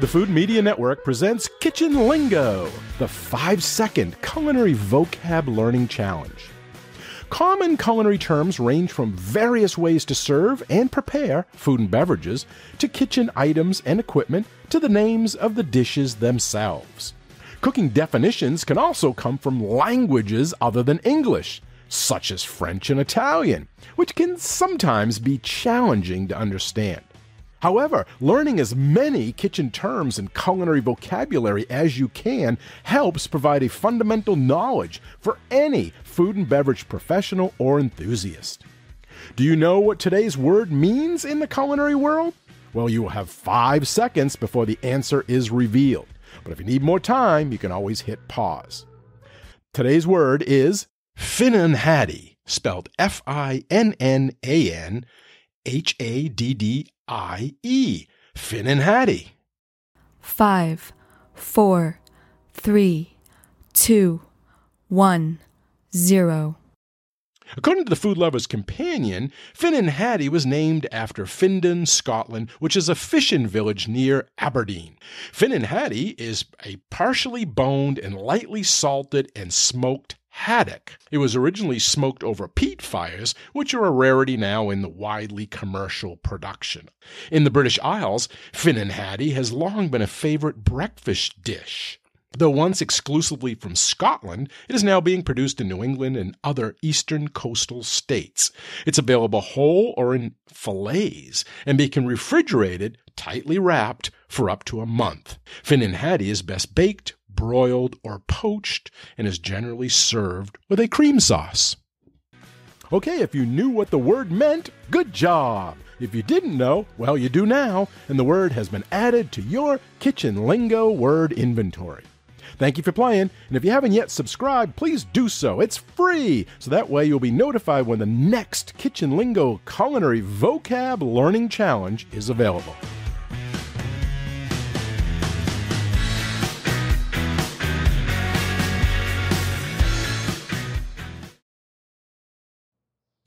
The Food Media Network presents Kitchen Lingo, the five second culinary vocab learning challenge. Common culinary terms range from various ways to serve and prepare food and beverages to kitchen items and equipment to the names of the dishes themselves. Cooking definitions can also come from languages other than English, such as French and Italian, which can sometimes be challenging to understand. However, learning as many kitchen terms and culinary vocabulary as you can helps provide a fundamental knowledge for any food and beverage professional or enthusiast. Do you know what today's word means in the culinary world? Well, you will have five seconds before the answer is revealed. But if you need more time, you can always hit pause. Today's word is Finnan spelled F I N N A N H A D D I E. Finnan Haddie. Five, four, three, two, one, zero. According to the Food Lover's Companion, Finnan Haddie was named after Findon, Scotland, which is a fishing village near Aberdeen. Finnan Haddie is a partially boned and lightly salted and smoked haddock. It was originally smoked over peat fires, which are a rarity now in the widely commercial production. In the British Isles, Finnan Haddie has long been a favorite breakfast dish. Though once exclusively from Scotland, it is now being produced in New England and other eastern coastal states. It's available whole or in fillets and can be refrigerated, tightly wrapped, for up to a month. Finnan Haddie is best baked, broiled, or poached and is generally served with a cream sauce. Okay, if you knew what the word meant, good job. If you didn't know, well, you do now, and the word has been added to your kitchen lingo word inventory. Thank you for playing, and if you haven't yet subscribed, please do so. It's free, so that way you'll be notified when the next Kitchen Lingo Culinary Vocab Learning Challenge is available.